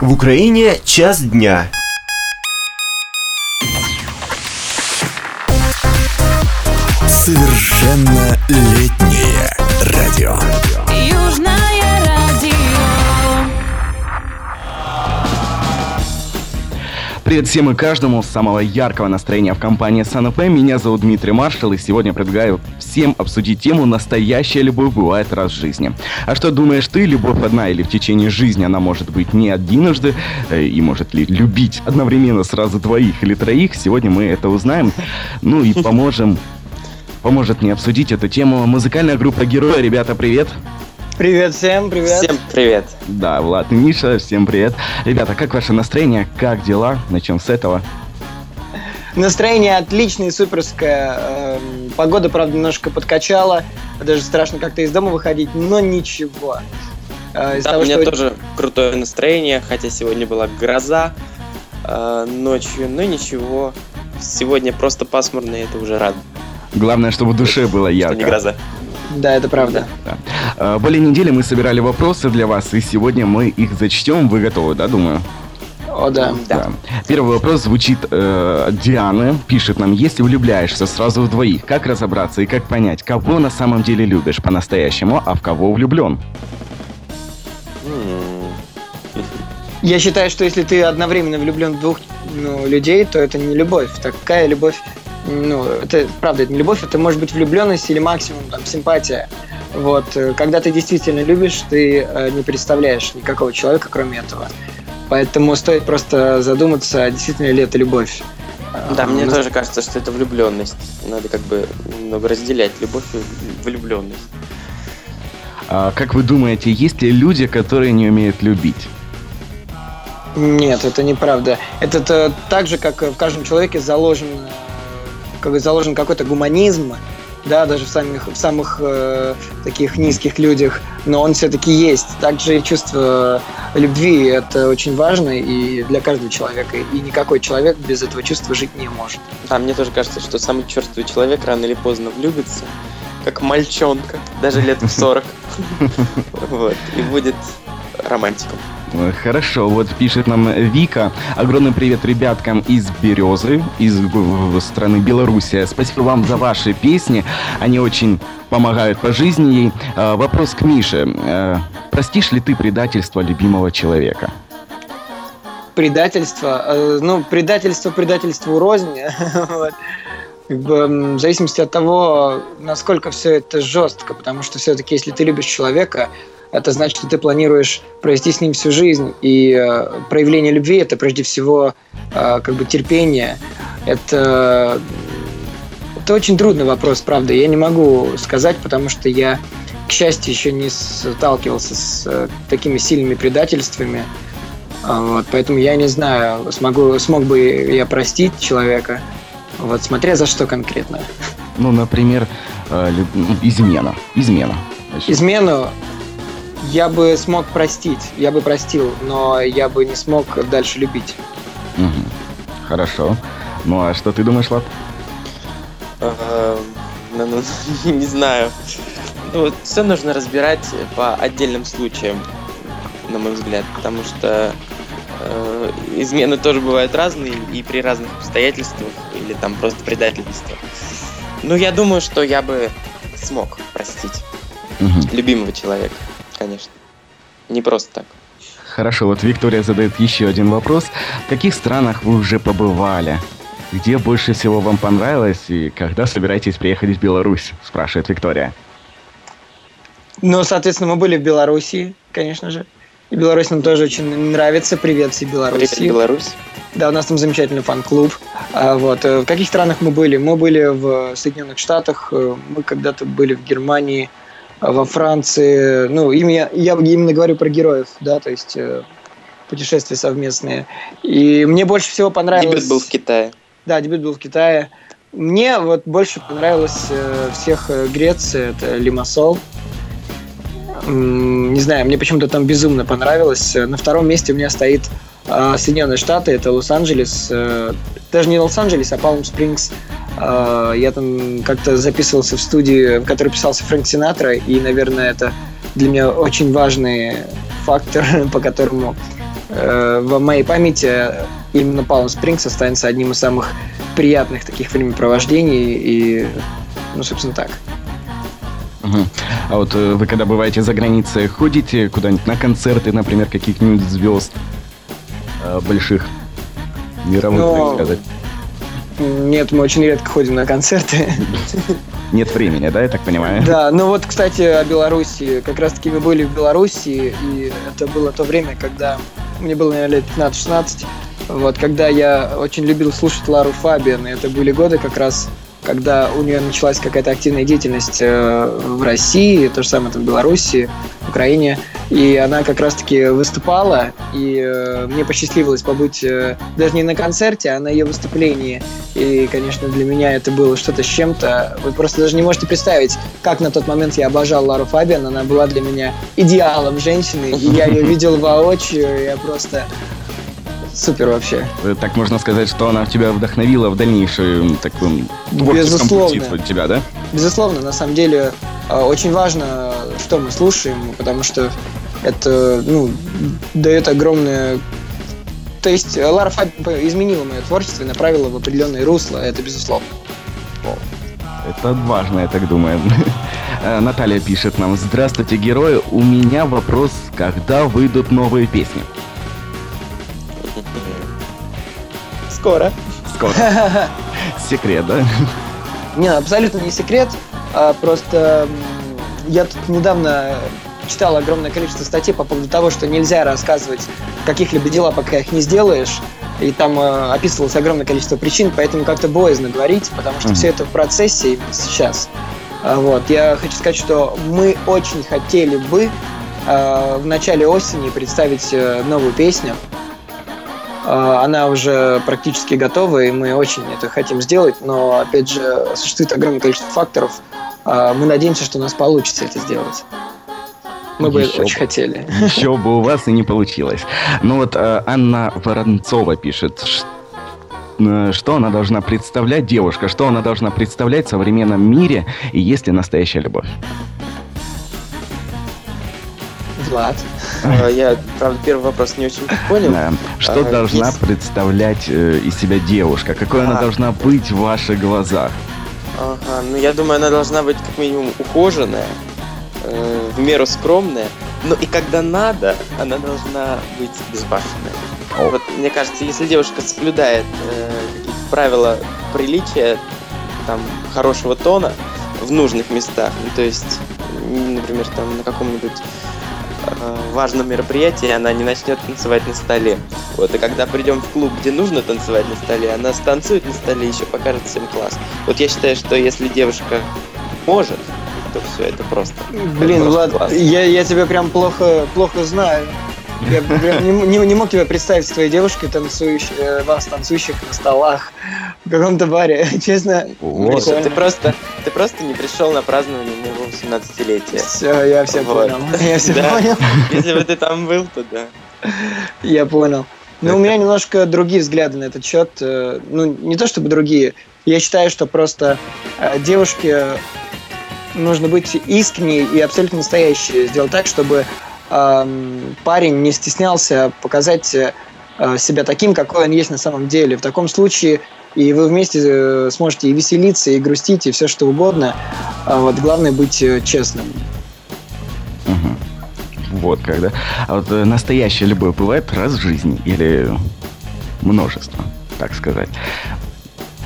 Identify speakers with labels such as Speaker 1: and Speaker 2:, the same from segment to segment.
Speaker 1: В Украине час дня.
Speaker 2: Совершенно летнее радио.
Speaker 3: Привет всем и каждому самого яркого настроения в компании Sun Меня зовут Дмитрий Маршал, и сегодня предлагаю всем обсудить тему «Настоящая любовь бывает раз в жизни». А что думаешь ты, любовь одна или в течение жизни она может быть не одиножды, э, и может ли любить одновременно сразу двоих или троих? Сегодня мы это узнаем. Ну и поможем поможет мне обсудить эту тему музыкальная группа «Герои». Ребята, привет!
Speaker 4: Привет всем, привет.
Speaker 5: Всем привет.
Speaker 3: Да, Влад Миша, всем привет. Ребята, как ваше настроение? Как дела? Начнем с этого.
Speaker 4: Настроение отличное, суперское. Эм, Погода, правда, немножко подкачала. Даже страшно как-то из дома выходить, но ничего. Э, из-за
Speaker 5: Да, у меня
Speaker 4: что-
Speaker 5: тоже крутое настроение, хотя сегодня была гроза э, ночью, но ничего. Сегодня просто пасмурно, и это уже радует,
Speaker 3: Главное, чтобы в душе было
Speaker 5: что
Speaker 3: ярко.
Speaker 5: не гроза.
Speaker 4: Да, это правда.
Speaker 3: Да. А, Более недели мы собирали вопросы для вас, и сегодня мы их зачтем. Вы готовы, да, думаю?
Speaker 4: О, да.
Speaker 5: Да.
Speaker 3: Первый вопрос звучит э, от Дианы. Пишет нам, если влюбляешься сразу в двоих, как разобраться и как понять, кого на самом деле любишь по-настоящему, а в кого влюблен?
Speaker 4: Я считаю, что если ты одновременно влюблен в двух ну, людей, то это не любовь. Такая любовь, ну, это правда, это не любовь, это может быть влюбленность или максимум там симпатия. Вот, э, когда ты действительно любишь, ты э, не представляешь никакого человека, кроме этого. Поэтому стоит просто задуматься, действительно ли это любовь.
Speaker 5: Да,
Speaker 4: А,
Speaker 5: мне
Speaker 4: ну,
Speaker 5: тоже кажется, что это влюбленность. Надо как бы немного разделять любовь и влюбленность.
Speaker 3: А, как вы думаете, есть ли люди, которые не умеют любить?
Speaker 4: Нет, это неправда. Это то- так же, как в каждом человеке заложен, э, как бы заложен какой-то гуманизм, да, даже в самых, в самых э, таких низких людях, но он все-таки есть. Также и чувство любви это очень важно и для каждого человека, и никакой человек без этого чувства жить не может.
Speaker 5: Да, мне тоже кажется, что самый черствый человек рано или поздно влюбится, как мальчонка, даже лет в 40. Вот, и будет романтиком.
Speaker 3: Э, Хорошо, вот пишет нам Вика. Огромный привет ребяткам из Березы, из страны Белоруссия. Спасибо вам за ваши песни. Они очень помогают по жизни ей. Э, Вопрос к Мише. Э, Простишь ли ты предательство любимого человека?
Speaker 4: предательство, ну, предательство предательству рознь. Вот. Как бы, м, в зависимости от того, насколько все это жестко, потому что все-таки, если ты любишь человека, это значит, что ты планируешь провести с ним всю жизнь. И э, проявление любви это прежде всего э, как бы терпение. Это, это очень трудный вопрос, правда. Я не могу сказать, потому что я, к счастью, еще не сталкивался с э, такими сильными предательствами. А, Вот, поэтому я не знаю, смогу, смог бы я простить человека, вот, смотря за что конкретно.
Speaker 3: Ну, например, э, ну, измена. Измена.
Speaker 4: Измену я бы смог простить, я бы простил, но я бы не смог дальше любить.
Speaker 3: мгм. Хорошо. Ну, а что ты думаешь, Влад?
Speaker 5: Э, ну, ну, Не знаю. Ну, все нужно разбирать по отдельным случаям, на мой взгляд, потому что э, измены тоже бывают разные и при разных обстоятельствах или там просто предательство. Ну, я думаю, что я бы смог простить
Speaker 3: Мгм.
Speaker 5: любимого человека, конечно. Не просто так.
Speaker 3: Хорошо, вот Виктория задает еще один вопрос. В каких странах вы уже побывали? Где больше всего вам понравилось и когда собираетесь приехать в Беларусь? Спрашивает Виктория.
Speaker 4: Ну, соответственно, мы были в Белоруссии, конечно же. И Беларусь нам тоже очень нравится. Привет всей
Speaker 5: Привет,
Speaker 4: Беларуси.
Speaker 5: Беларусь.
Speaker 4: Да, у нас там замечательный фан-клуб. А, вот. э, В каких странах мы были? Мы были в Соединенных Штатах, э, мы когда-то были в Германии, во Франции. Ну, имя, я именно говорю про героев, да, то есть э, путешествия совместные. И мне больше всего понравилось...
Speaker 5: Дебют был в Китае.
Speaker 4: Да, дебют был в Китае. Мне вот больше понравилось э, всех э, Греция, это Лимассол. Не знаю, мне почему-то там безумно понравилось. На втором месте у меня стоит э, Соединенные Штаты, это Лос-Анджелес. Э, Даже не Лос-Анджелес, а Палм Спрингс. Э, Я там как-то записывался в студии, в которой писался Фрэнк Синатра, и, наверное, это для меня очень важный фактор, по которому э, в моей памяти именно Палм Спрингс останется одним из самых приятных таких времяпровождений. И, ну, собственно, так.
Speaker 3: А вот э, вы когда бываете за границей, ходите куда-нибудь на концерты, например, каких-нибудь звезд э, больших, мировых,
Speaker 4: Ну,
Speaker 3: так сказать?
Speaker 4: Нет, мы очень редко ходим на концерты.
Speaker 3: Нет времени, да, я так понимаю?
Speaker 4: Да, ну вот, кстати, о Беларуси. Как раз-таки мы были в Беларуси, и это было то время, когда мне было, наверное, лет 15-16. Вот, когда я очень любил слушать Лару Фабиан, и это были годы как раз, когда у нее началась какая-то активная деятельность э, в России, то же самое там в Беларуси, в Украине. И она как раз-таки выступала, и э, мне посчастливилось побыть э, даже не на концерте, а на ее выступлении. И, конечно, для меня это было что-то с чем-то. Вы просто даже не можете представить, как на тот момент я обожал Лару Фабиан. Она была для меня идеалом женщины, и я ее видел воочию, я просто супер вообще.
Speaker 3: Э, Так можно сказать, что она тебя вдохновила в дальнейшую такую творческом
Speaker 4: Безусловно.
Speaker 3: пути тебя, да?
Speaker 4: Безусловно, на самом деле э, очень важно, что мы слушаем, потому что это ну, дает огромное... То есть э, Лара Фабиан изменила мое творчество и направила в определенное русло, это безусловно.
Speaker 3: Это важно, я так думаю. Э, Наталья пишет нам. Здравствуйте, герои. У меня вопрос, когда выйдут новые песни?
Speaker 4: Скоро.
Speaker 3: Скоро. Секрет, да?
Speaker 4: Не, абсолютно не секрет. а просто я тут недавно читал огромное количество статей по поводу того, что нельзя рассказывать каких-либо дела, пока их не сделаешь. И там э, описывалось огромное количество причин, поэтому как-то боязно говорить, потому что
Speaker 3: Мгм.
Speaker 4: все это в процессе именно сейчас. А, Вот. Я хочу сказать, что мы очень хотели бы э, в начале осени представить э, новую песню. Э, Она уже практически готова, и мы очень это хотим сделать, но, опять же, существует огромное количество факторов. Э, Мы надеемся, что у нас получится это сделать. Мы бы
Speaker 3: Еще
Speaker 4: очень хотели.
Speaker 3: Еще бы у вас и не получилось. Ну вот э, Анна Воронцова пишет, ш- э, что она должна представлять, девушка, что она должна представлять в современном мире, и есть ли настоящая любовь?
Speaker 4: Влад.
Speaker 5: Э, Я, правда, первый вопрос не очень понял.
Speaker 3: Да. Что
Speaker 5: Ага,
Speaker 3: должна
Speaker 5: есть-
Speaker 3: представлять э, из себя девушка? Какой она
Speaker 5: Ага.
Speaker 3: должна быть в ваших глазах?
Speaker 5: Ага, ну я думаю, она должна быть как минимум ухоженная, э, в меру скромная, но и когда надо, она должна быть безбашенная.
Speaker 3: О.
Speaker 5: Вот мне кажется, если девушка соблюдает э, правила приличия, там, хорошего тона в нужных местах, ну, то есть, например, там на каком-нибудь важном мероприятии она не начнет танцевать на столе. Вот, и когда придем в клуб, где нужно танцевать на столе, она станцует на столе и еще покажет всем класс. Вот я считаю, что если девушка может, то все это просто.
Speaker 4: Блин,
Speaker 5: просто
Speaker 4: Влад,
Speaker 5: классно.
Speaker 4: я, я тебя прям плохо, плохо знаю. Я прям не, не- не мог тебя представить с твоей девушкой, танцующей, э, вас танцующих на столах в каком-то баре. Честно,
Speaker 3: Вот.
Speaker 5: Миша, ты
Speaker 4: прикольно.
Speaker 5: просто, ты просто не пришел на празднование моего 18-летия.
Speaker 4: Все, я все
Speaker 5: Вот.
Speaker 4: понял. Я все
Speaker 5: Да.
Speaker 4: понял.
Speaker 5: Если бы ты там был, то да.
Speaker 4: Я понял. Ну, у меня немножко другие взгляды на этот счет. Э, Ну, не то чтобы другие. Я считаю, что просто э, девушке нужно быть искренней и абсолютно настоящей. Сделать так, чтобы парень не стеснялся показать э, себя таким, какой он есть на самом деле. В таком случае и вы вместе э, сможете и веселиться, и грустить, и все что угодно. А вот главное быть э, честным.
Speaker 3: Мгм. Вот когда. А вот настоящая любовь бывает раз в жизни или множество, так сказать.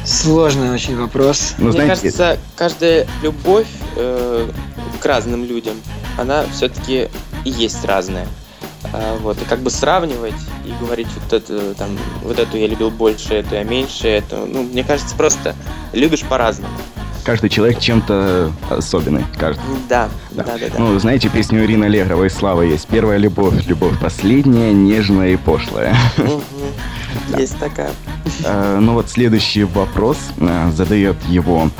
Speaker 4: Сложный очень вопрос.
Speaker 3: Ну,
Speaker 5: Мне
Speaker 3: знаете,
Speaker 5: кажется, каждая любовь э, к разным людям, она все-таки и есть разная. А, вот, и как бы сравнивать и говорить вот это, там, вот эту я любил больше, эту я меньше, эту, ну, мне кажется, просто любишь по-разному.
Speaker 3: каждый человек чем-то особенный. Каждый.
Speaker 5: Да,
Speaker 3: Да.
Speaker 5: да, да.
Speaker 3: Ну, знаете, песню Ирины Аллегровой «Слава» есть. Первая любовь, любовь последняя, нежная и пошлая.
Speaker 5: Есть такая.
Speaker 3: Э, Ну вот следующий вопрос э, задает его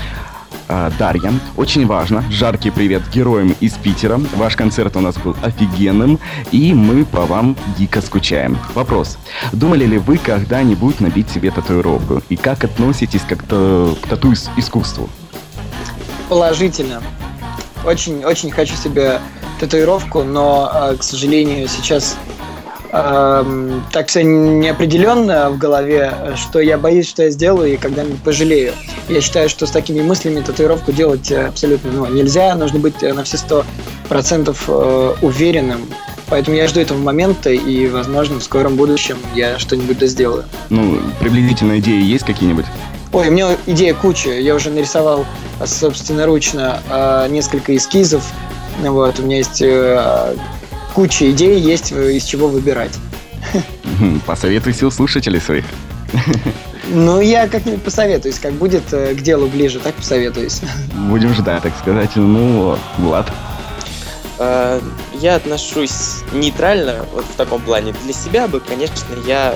Speaker 3: Дарья. Очень важно. Жаркий привет героям из Питера. Ваш концерт у нас был офигенным, и мы по вам дико скучаем. Вопрос. Думали ли вы когда-нибудь набить себе татуировку? И как относитесь как к тату-искусству?
Speaker 4: Положительно. Очень, очень хочу себе татуировку, но, э, к сожалению, сейчас эм, так все неопределенно в голове, что я боюсь, что я сделаю и когда-нибудь пожалею. Я считаю, что с такими мыслями татуировку делать э, абсолютно ну, нельзя. Нужно быть э, на все сто процентов э, уверенным. Поэтому я жду этого момента, и, возможно, в скором будущем я что-нибудь да сделаю.
Speaker 3: Ну, приблизительно идеи есть какие-нибудь?
Speaker 4: Ой, у меня идея куча. Я уже нарисовал собственноручно несколько эскизов. Вот, у меня есть куча идей, есть э, из чего выбирать.
Speaker 3: Мгм, Посоветуйся у слушателей своих.
Speaker 4: Ну, я как-нибудь посоветуюсь, как будет э, к делу ближе, так посоветуюсь.
Speaker 3: Будем ждать, так сказать. Ну, Влад.
Speaker 5: Э, Я отношусь нейтрально вот в таком плане. Для себя бы, конечно, я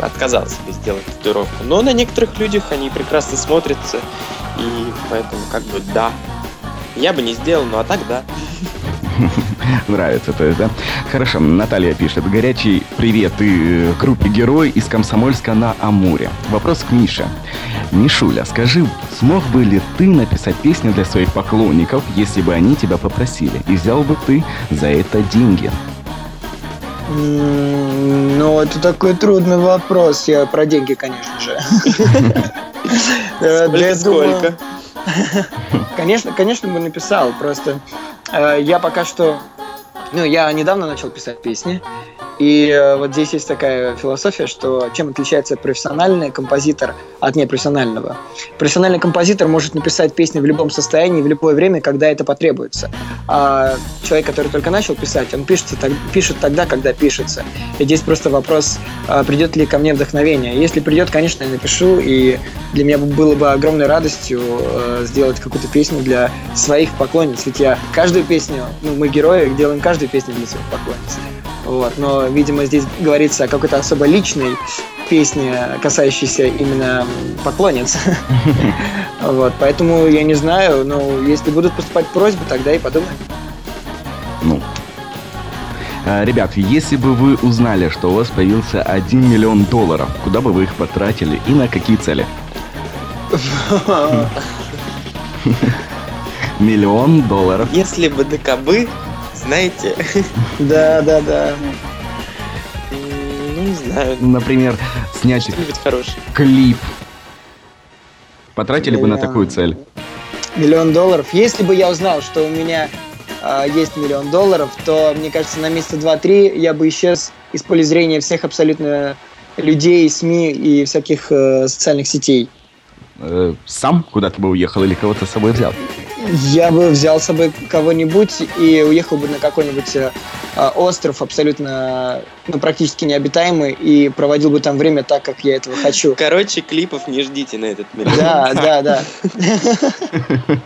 Speaker 5: отказался бы сделать татуировку. Но на некоторых людях они прекрасно смотрятся. И поэтому как бы да. Я бы не сделал, ну а так да.
Speaker 3: Нравится, то есть, да? Хорошо, Наталья пишет. Горячий привет и э, группе «Герой» из Комсомольска на Амуре. Вопрос к Мише. Мишуля, скажи, смог бы ли ты написать песню для своих поклонников, если бы они тебя попросили? И взял бы ты за это деньги?
Speaker 4: Ну, это такой трудный вопрос. Я про деньги, конечно же. Э,
Speaker 5: Сколько?
Speaker 4: Конечно, конечно, бы написал. Просто э, я пока что, ну, я недавно начал писать песни, и э, вот здесь есть такая философия, что чем отличается профессиональный композитор от непрофессионального. Профессиональный композитор может написать песни в любом состоянии, в любое время, когда это потребуется. А человек, который только начал писать, он пишется, так- пишет тогда, когда пишется. И здесь просто вопрос, а, придет ли ко мне вдохновение. Если придет, конечно, я напишу, и для меня было бы огромной радостью э, сделать какую-то песню для своих поклонниц. Ведь я каждую песню, ну, мы герои, делаем каждую песню для своих поклонниц. Вот. Но, видимо, здесь говорится о какой-то особо личной песне, касающейся именно поклонниц. Вот. Поэтому я не знаю, но если будут поступать просьбы, тогда и подумаем.
Speaker 3: Ну. А, Ребят, если бы вы узнали, что у вас появился 1 миллион долларов, куда бы вы их потратили и на какие цели? Миллион долларов.
Speaker 5: Если бы до кобы, знаете,
Speaker 4: Да, да, да.
Speaker 5: ну не знаю,
Speaker 3: Ну, Например, снять клип. Потратили бы на такую цель?
Speaker 4: Миллион долларов. Если бы я узнал, что у меня а, есть миллион долларов, то, мне кажется, на месяца два-три я бы исчез из поля зрения всех абсолютно людей, СМИ и всяких э, социальных сетей.
Speaker 3: Э, Сам куда-то бы уехал или кого-то с собой взял?
Speaker 4: Я бы взял с собой кого-нибудь и уехал бы на какой-нибудь э, а, остров абсолютно, ну, практически необитаемый и проводил бы там время так, как я этого хочу.
Speaker 5: Короче, клипов не ждите на этот миллион.
Speaker 4: Да, да, да.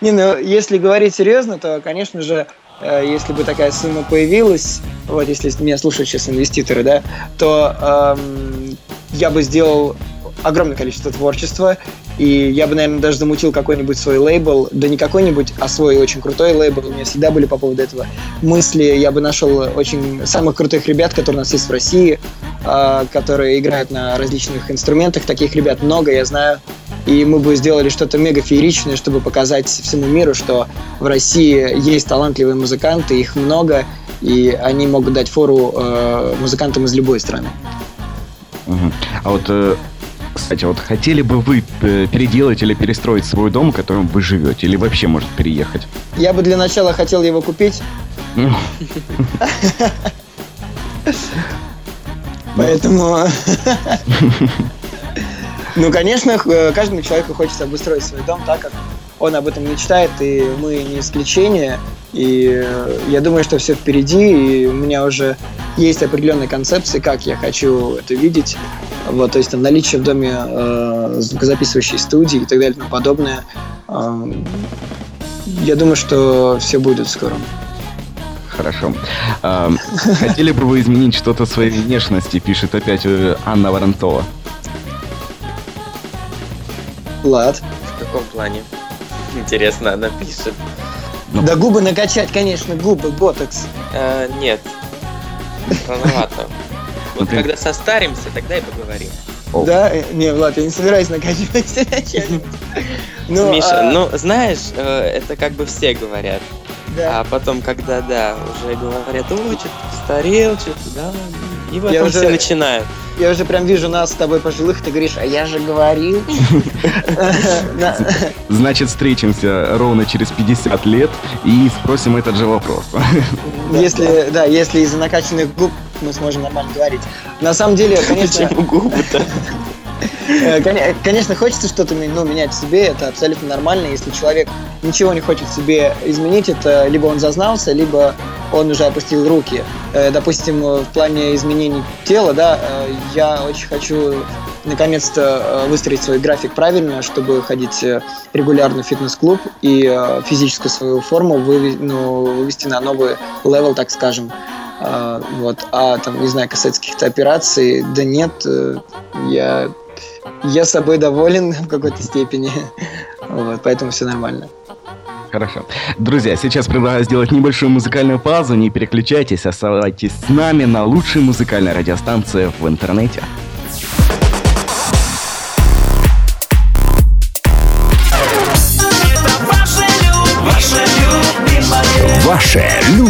Speaker 4: Не, ну, если говорить серьезно, то, конечно же, э, если бы такая сумма появилась, вот, если меня слушают сейчас инвеститоры, да, то эм, я бы сделал огромное количество творчества, и я бы, наверное, даже замутил какой-нибудь свой лейбл, да не какой-нибудь, а свой очень крутой лейбл. У меня всегда были по поводу этого мысли. Я бы нашел очень самых крутых ребят, которые у нас есть в России, э, которые играют на различных инструментах. Таких ребят много, я знаю. И мы бы сделали что-то мега фееричное, чтобы показать всему миру, что в России есть талантливые музыканты, их много, и они могут дать фору э, музыкантам из любой страны.
Speaker 3: А вот, э, кстати, вот хотели бы вы э, переделать или перестроить свой дом, в котором вы живете, или вообще, может, переехать?
Speaker 4: Я бы для начала хотел его купить,
Speaker 3: Ну,
Speaker 4: поэтому... Ну, конечно, х- каждому человеку хочется обустроить свой дом так, как он об этом мечтает, и мы не исключение. И э, я думаю, что все впереди, и у меня уже есть определенные концепции, как я хочу это видеть. Вот, то есть там наличие в доме э, звукозаписывающей студии и так далее и тому подобное. Э, я думаю, что все будет скоро.
Speaker 3: Хорошо. А, Хотели бы вы изменить что-то в своей внешности, пишет опять э, Анна Воронцова.
Speaker 4: Влад.
Speaker 5: В каком плане? Интересно, она пишет.
Speaker 3: Ну.
Speaker 4: Да губы накачать, конечно, губы, ботокс.
Speaker 5: Э, нет, рановато. Вот
Speaker 3: Например?
Speaker 5: когда состаримся, тогда и поговорим.
Speaker 3: О.
Speaker 4: Да? Не, Влад, я не собираюсь накачивать. Ну,
Speaker 5: Миша,
Speaker 4: а,
Speaker 5: ну знаешь, э, это как бы все говорят.
Speaker 4: Да.
Speaker 5: А потом, когда, да, уже говорят, ой, что-то постарел, что-то, да, и потом
Speaker 4: Я уже-
Speaker 5: все начинают.
Speaker 4: Я уже прям вижу нас с тобой пожилых, ты говоришь, а я же говорил. На-
Speaker 3: Значит, встретимся ровно через 50 лет и спросим этот же вопрос.
Speaker 4: Если, да, если из-за накачанных губ мы сможем нормально говорить. На самом деле, конечно,
Speaker 5: Почему губы-то?
Speaker 4: Э, коне- Конечно, хочется что-то ну, менять в себе, это абсолютно нормально. Если человек ничего не хочет в себе изменить, это либо он зазнался, либо он уже опустил руки. Э, Допустим, э, в плане изменений тела, да, э, я очень хочу наконец-то э, выстроить свой график правильно, чтобы ходить э, регулярно в фитнес-клуб и э, физическую свою форму выве- ну, вывести на новый level, так скажем. Вот. А там, не знаю, касается каких-то операций, да нет, э, я я собой доволен в какой-то степени. Вот, поэтому все нормально.
Speaker 3: Хорошо. Друзья, сейчас предлагаю сделать небольшую музыкальную паузу. Не переключайтесь, оставайтесь с нами на лучшей музыкальной радиостанции в интернете.
Speaker 2: Ваше любимое.
Speaker 6: Южная